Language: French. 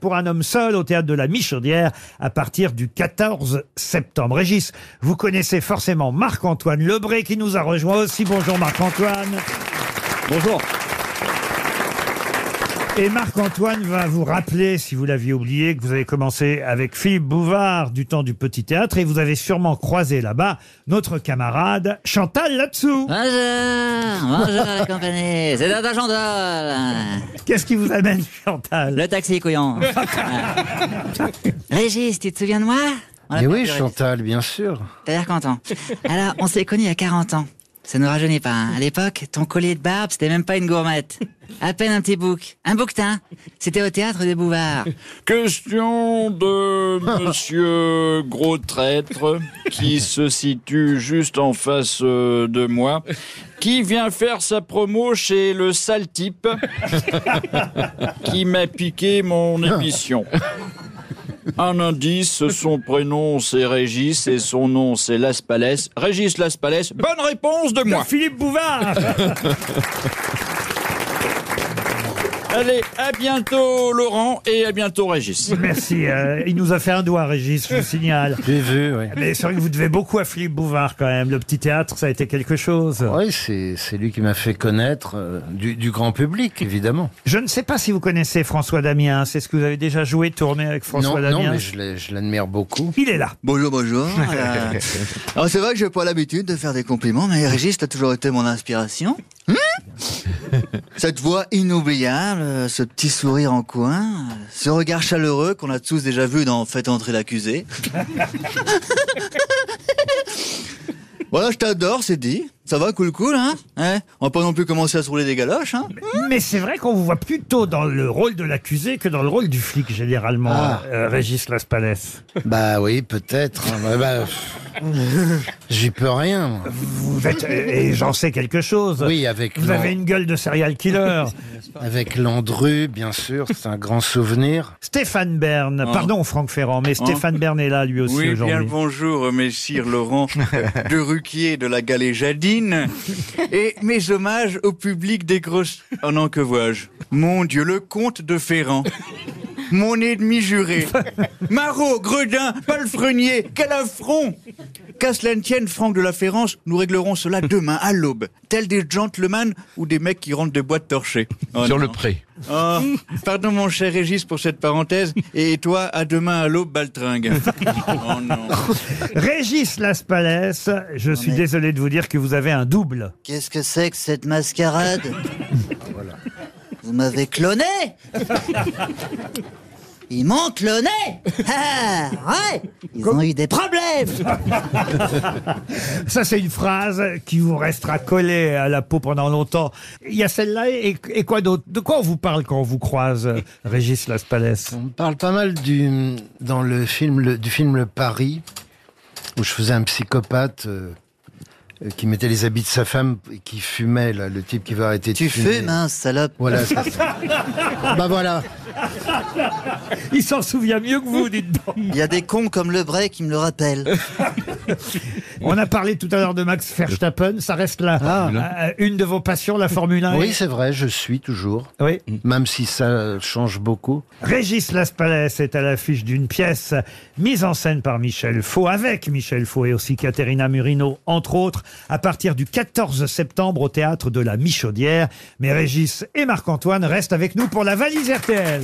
Pour un homme seul au théâtre de la Michaudière à partir du 14 septembre. Régis, vous connaissez forcément Marc-Antoine Lebré qui nous a rejoint aussi. Bonjour Marc-Antoine. Bonjour. Et Marc-Antoine va vous rappeler, si vous l'aviez oublié, que vous avez commencé avec Philippe Bouvard du temps du Petit Théâtre et vous avez sûrement croisé là-bas notre camarade Chantal là-dessous. Bonjour, bonjour la compagnie, c'est Dada Chandal. Qu'est-ce qui vous amène, Chantal? Le taxi couillon. Régis, tu te souviens de moi? Mais pas oui. Chantal, bien sûr. T'as l'air content. Alors, on s'est connus il y a 40 ans. Ça nous rajeunit pas. hein. À l'époque, ton collier de barbe, c'était même pas une gourmette. À peine un petit bouc. Un bouquetin. C'était au théâtre des Bouvards. Question de monsieur Gros Traître, qui se situe juste en face euh, de moi, qui vient faire sa promo chez le sale type, qui m'a piqué mon émission. Un indice, son prénom c'est Régis et son nom c'est Las Palais. Régis Las Palais, bonne réponse de moi. Philippe Bouvard Allez, à bientôt Laurent et à bientôt Régis. Merci. euh, il nous a fait un doigt, Régis, je vous signale. J'ai vu, oui. Mais c'est vrai que vous devez beaucoup à Philippe Bouvard quand même. Le petit théâtre, ça a été quelque chose. Oui, c'est c'est lui qui m'a fait connaître euh, du, du grand public, évidemment. Je ne sais pas si vous connaissez François Damiens. C'est ce que vous avez déjà joué, tourné avec François non, non, Damiens mais je l'ai- je l'admire beaucoup. Il est là. Bonjour, bonjour. Euh, alors c'est vrai que j'ai pas l'habitude de faire des compliments, mais Régis a toujours été mon inspiration. Hmm Cette voix inoubliable, ce petit sourire en coin, ce regard chaleureux qu'on a tous déjà vu dans Faites entrer l'accusé. voilà, je t'adore, c'est dit. Ça va, cool, cool, hein Ouais, On va pas non plus commencer à se rouler des galoches, hein Mais c'est vrai qu'on vous voit plutôt dans le rôle de l'accusé que dans le rôle du flic, généralement, Ah. euh, Régis Laspalais. Bah oui, peut-être. hein. Bah, bah, pff, J'y peux rien. moi. Vous êtes, et j'en sais quelque chose. Oui, avec Vous Lan- avez une gueule de serial killer. avec Landru, bien sûr, c'est un grand souvenir. Stéphane Bern, Oh. pardon Franck Ferrand, mais Stéphane Bern est là lui aussi Oui, bien le aujourd'hui. bonjour, messire Laurent de Ruquier de la Galéjadine. Et mes hommages au public des grosses... Oh non, que vois-je? Mon Dieu, le comte de Ferrand. Mon ennemi juré. Marot, Gredin, palefrenier, quel affront Qu'à cela ne tienne, Franck de la Ferrance, nous réglerons cela demain, à l'aube. Tels des gentlemen ou des mecs qui rentrent de boîtes torchées. Oh Sur non. le pré. Oh, pardon mon cher Régis pour cette parenthèse. Et toi, à demain à l'aube, Baltringue. Oh non. Régis Laspalais, je suis mais- désolé de vous dire que vous avez un double. Qu'est-ce que c'est que cette mascarade? Vous m'avez cloné. Ils m'ont cloné. Ah, Ouais. Ils ont eu des problèmes. Ça, c'est une phrase qui vous restera collée à la peau pendant longtemps. Il y a celle-là et, et quoi d'autre? De quoi on vous parle quand on vous croise, Régis Laspalais On parle pas mal du, dans le film, le- du film Le Paris, où je faisais un psychopathe euh, qui mettait les habits de sa femme et qui fumait, là, le type qui va arrêter de Tu fumer. fumes, hein, salope Voilà, c'est ça. bah voilà. Il s'en souvient mieux que vous, dites donc. Il y a des cons comme le Bray qui me le rappellent. On a parlé tout à l'heure de Max Verstappen, ça reste là. Euh, Une de vos passions, la Formule 1 Oui, c'est vrai, je suis toujours. Oui. Même si ça change beaucoup. Régis Laspalais est à l'affiche d'une pièce mise en scène par Michel Faux, avec Michel Faux et aussi Caterina Murino, entre autres, à partir du 14 septembre au théâtre de la Michaudière. Mais Régis et Marc-Antoine restent avec nous pour la valise RTL.